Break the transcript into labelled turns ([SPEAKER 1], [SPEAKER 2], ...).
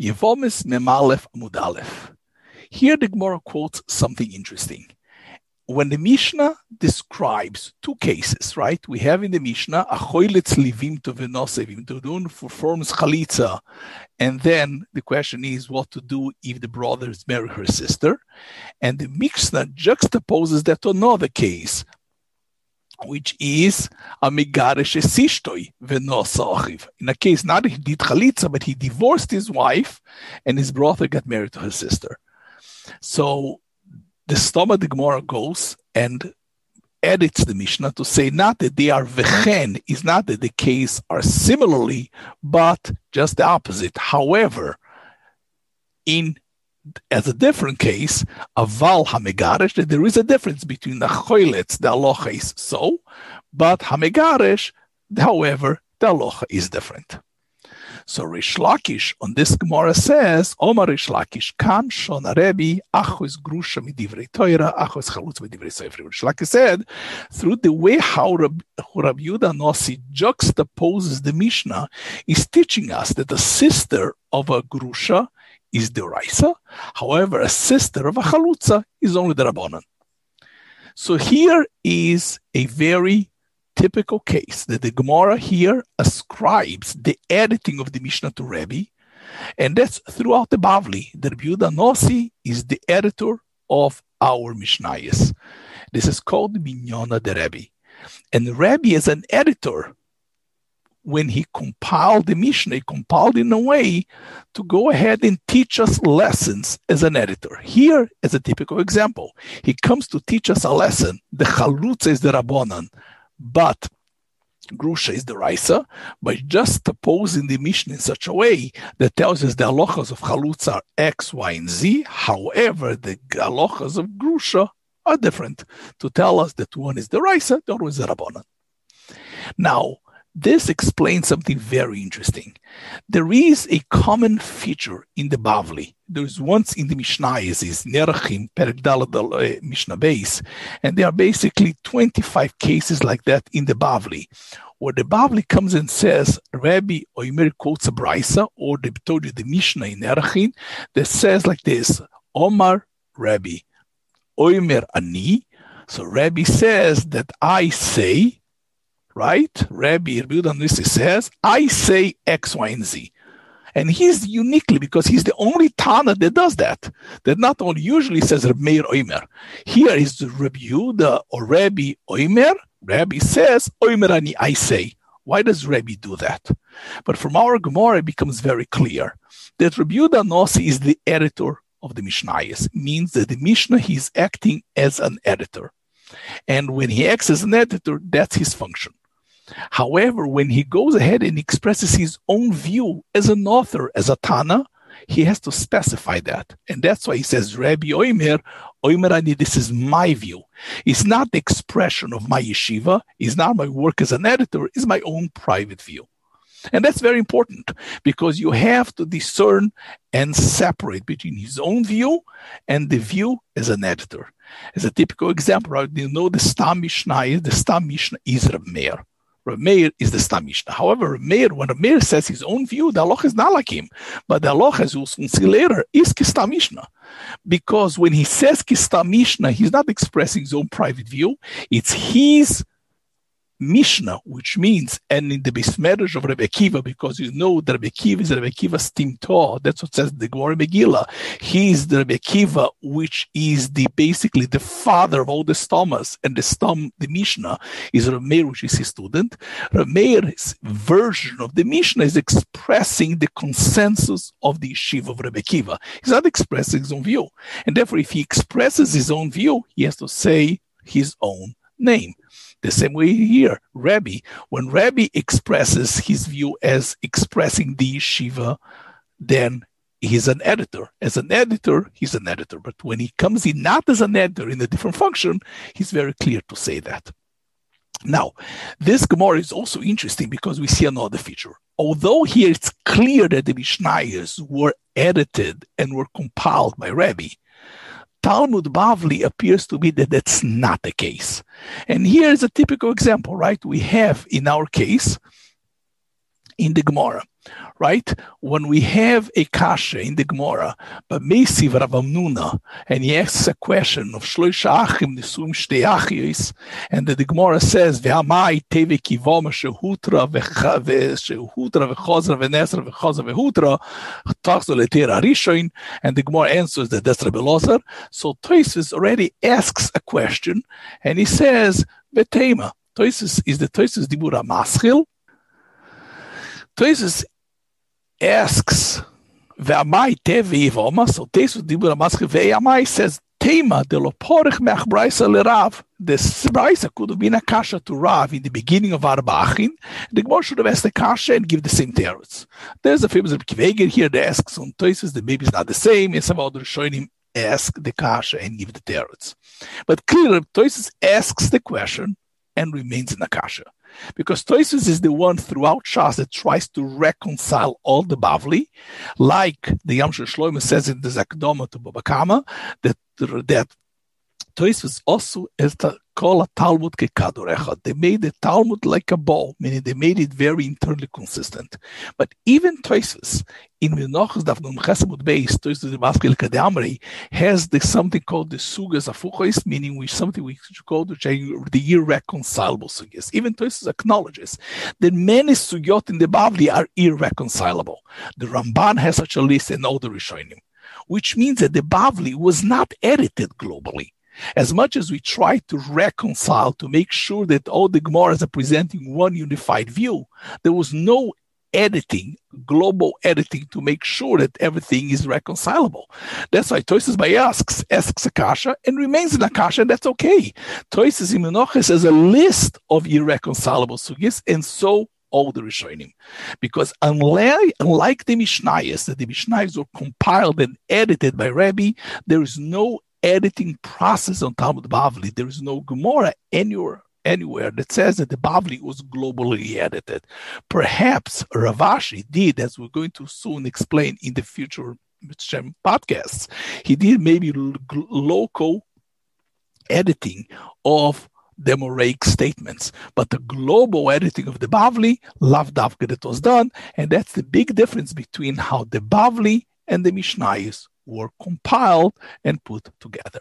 [SPEAKER 1] Yevomis Memalef Amud Here the Gemara quotes something interesting. When the Mishnah describes two cases, right? We have in the Mishnah Achoilitz Livim to Venosevim to do performs chalitza, and then the question is what to do if the brothers marry her sister, and the Mishnah juxtaposes that to another case which is a megarish esishtoi v'nosa In a case, not he did chalitza, but he divorced his wife, and his brother got married to his sister. So the Stoma de Gemara goes and edits the Mishnah to say not that they are vechen, is not that the case are similarly, but just the opposite. However, in as a different case, aval hamegaresh, that there is a difference between the choylets, the aloha is so, but hamegaresh, however, the aloha is different. So Rish Lakish on this Gemara says, Omar Rish Lakish, kan shon Rebbe, achos grusha midivrei toira, achos chalutz midivrei sefer. Rish Lakish said, through the way how Rabbi Yehuda Nossi juxtaposes the Mishnah, is teaching us that the sister of a grusha is the Raisa. However, a sister of a Chalutza is only the Rabbanan. So here is a very typical case that the Gemara here ascribes the editing of the Mishnah to Rebbe, and that's throughout the Bavli. The Rebbe Nossi is the editor of our Mishnayos. This is called Minyona de Rebbe. And Rebbe is an editor when he compiled the Mishnah, he compiled in a way to go ahead and teach us lessons as an editor. Here, as a typical example, he comes to teach us a lesson. The Chalutza is the Rabbanan, but Grusha is the Raisa, by just opposing the Mishnah in such a way that tells us the halachas of Chalutza are X, Y, and Z. However, the halachas of Grusha are different to tell us that one is the Raisa, the other is the Rabbanan. Now, this explains something very interesting. There is a common feature in the Bavli. There's once in the Mishnayos is Nerachim Perek uh, Mishnah base, and there are basically 25 cases like that in the Bavli, where the Bavli comes and says, Rabbi Oimer quotes a brisa, or they told you the Mishnah in Nerachim that says like this, Omar Rabbi Oimer Ani. So Rabbi says that I say, right? Rabbi Yehuda says, I say X, Y, and Z. And he's uniquely because he's the only Tana that does that. That not only usually says Rabbi Meir Oimer. Here is Rabbi Yehuda or Rabbi Oimer. Rabbi says, Oimer ani I say. Why does Rabbi do that? But from our Gemara, it becomes very clear that Rabbi Yehuda Nossi is the editor of the Mishnayos. Means that the Mishnah he's acting as an editor. And when he acts as an editor, that's his function. However, when he goes ahead and expresses his own view as an author, as a Tana, he has to specify that. And that's why he says, Rabbi Oimer, Oimer Ani, this is my view. It's not the expression of my yeshiva, it's not my work as an editor, it's my own private view. And that's very important because you have to discern and separate between his own view and the view as an editor. As a typical example, you know the Stam Mishnah, the Stam Mishnah is Rav Meir. Is the Stam Mishnah. However, Rameir, when Rameir says his own view, the Allah is not like him. But the Allah, as we'll see later, is Kistam Mishnah. Because when he says Kistam Mishnah, he's not expressing his own private view. It's his Mishnah, which means, and in the Bismerish of Rebbe Kiva, because you know that Rebbe Kiva is Rebbe Kiva's Timto, that's what says the Gemara Megillah. He is the Rebbe Kiva, which is the basically the father of all the Stomas, and the Stom, the Mishnah, is Rameir, which is his student. Rameir's version of the Mishnah is expressing the consensus of the yeshiva of Rebbe Kiva. He's not expressing his own view. And therefore, if he expresses his own view, he has to say his own name. The same way here, Rabbi, when Rabbi expresses his view as expressing the yeshiva, then he's an editor. As an editor, he's an editor. But when he comes in not as an editor in a different function, he's very clear to say that. Now, this Gemara is also interesting because we see another feature. Although here it's clear that the Mishnayos were edited and were compiled by Rabbi, Talmud Bavli appears to be that that's not the case. And here's a typical example, right? We have in our case, in the Gemara, right? When we have a kasha in the Gemara, but Mesiv Rav Amnuna, and he asks a question of Shloisha Achim Nisum Shtei Achiyos, and the, Gemara says, Ve'amai teve kivoma shehutra ve'shehutra ve'chozra ve'nesra ve'chozra ve'hutra tachzol eter arishoin, and the Gemara answers that that's Rabbi Lozer. So Toisus already asks a question, and he says, Ve'tema. Toisus is the Toisus Dibura Maschil, Toisus asks, Ve'amai tevi voma, so Dibura Maschil ve'amai says, Tema de lo porich mech braisa le Rav. The braisa could have been a kasha to Rav in the beginning of Arbachin. The Gemara should have asked the kasha and give the same teretz. There's a famous Rabbi Akiva Eiger here that asks on Toisus, the is not the same, and some other showing him ask the kasha and give the teretz. But clearly, Toisus asks the question and remains in Akasha. Because Toisus is the one throughout Shas that tries to reconcile all the Bavli, like the Yam Shel Shloimeh says in the Zakdoma to Bava Kamma, that, that Toisus also is the call a Talmud. They made the Talmud like a ball, meaning they made it very internally consistent. But even Toisus in Menachos Daf Nun Ches Amud Beis, Toisus the Maskil Kadamri, has the something called the Sugas Afuchois, meaning which something we call the, the irreconcilable Sugas. Even Toisus acknowledges that many Sugyot in the Bavli are irreconcilable. The Ramban has such a list and all the Rishonim, which means that the Bavli was not edited globally as much as we try to reconcile to make sure that all the Gemaras are presenting one unified view, there was no editing, global editing to make sure that everything is reconcilable. That's why Toises by asks, asks Akasha and remains in Akasha, and that's okay. Toises in Menachos has a list of irreconcilable sugis, and so all the Rishonim. Because unlike, unlike the Mishnayos, that the Mishnayos were compiled and edited by Rebbe, there is no editing process on Talmud Bavli. There is no Gemara anywhere anywhere that says that the Bavli was globally edited. Perhaps Rav Ashi did, as we're going to soon explain in the future podcasts. He did maybe local editing of the Amoraic statements, but the global editing of the Bavli, Lav Davka, that was done, and that's the big difference between how the Bavli and the Mishnayos were compiled and put together.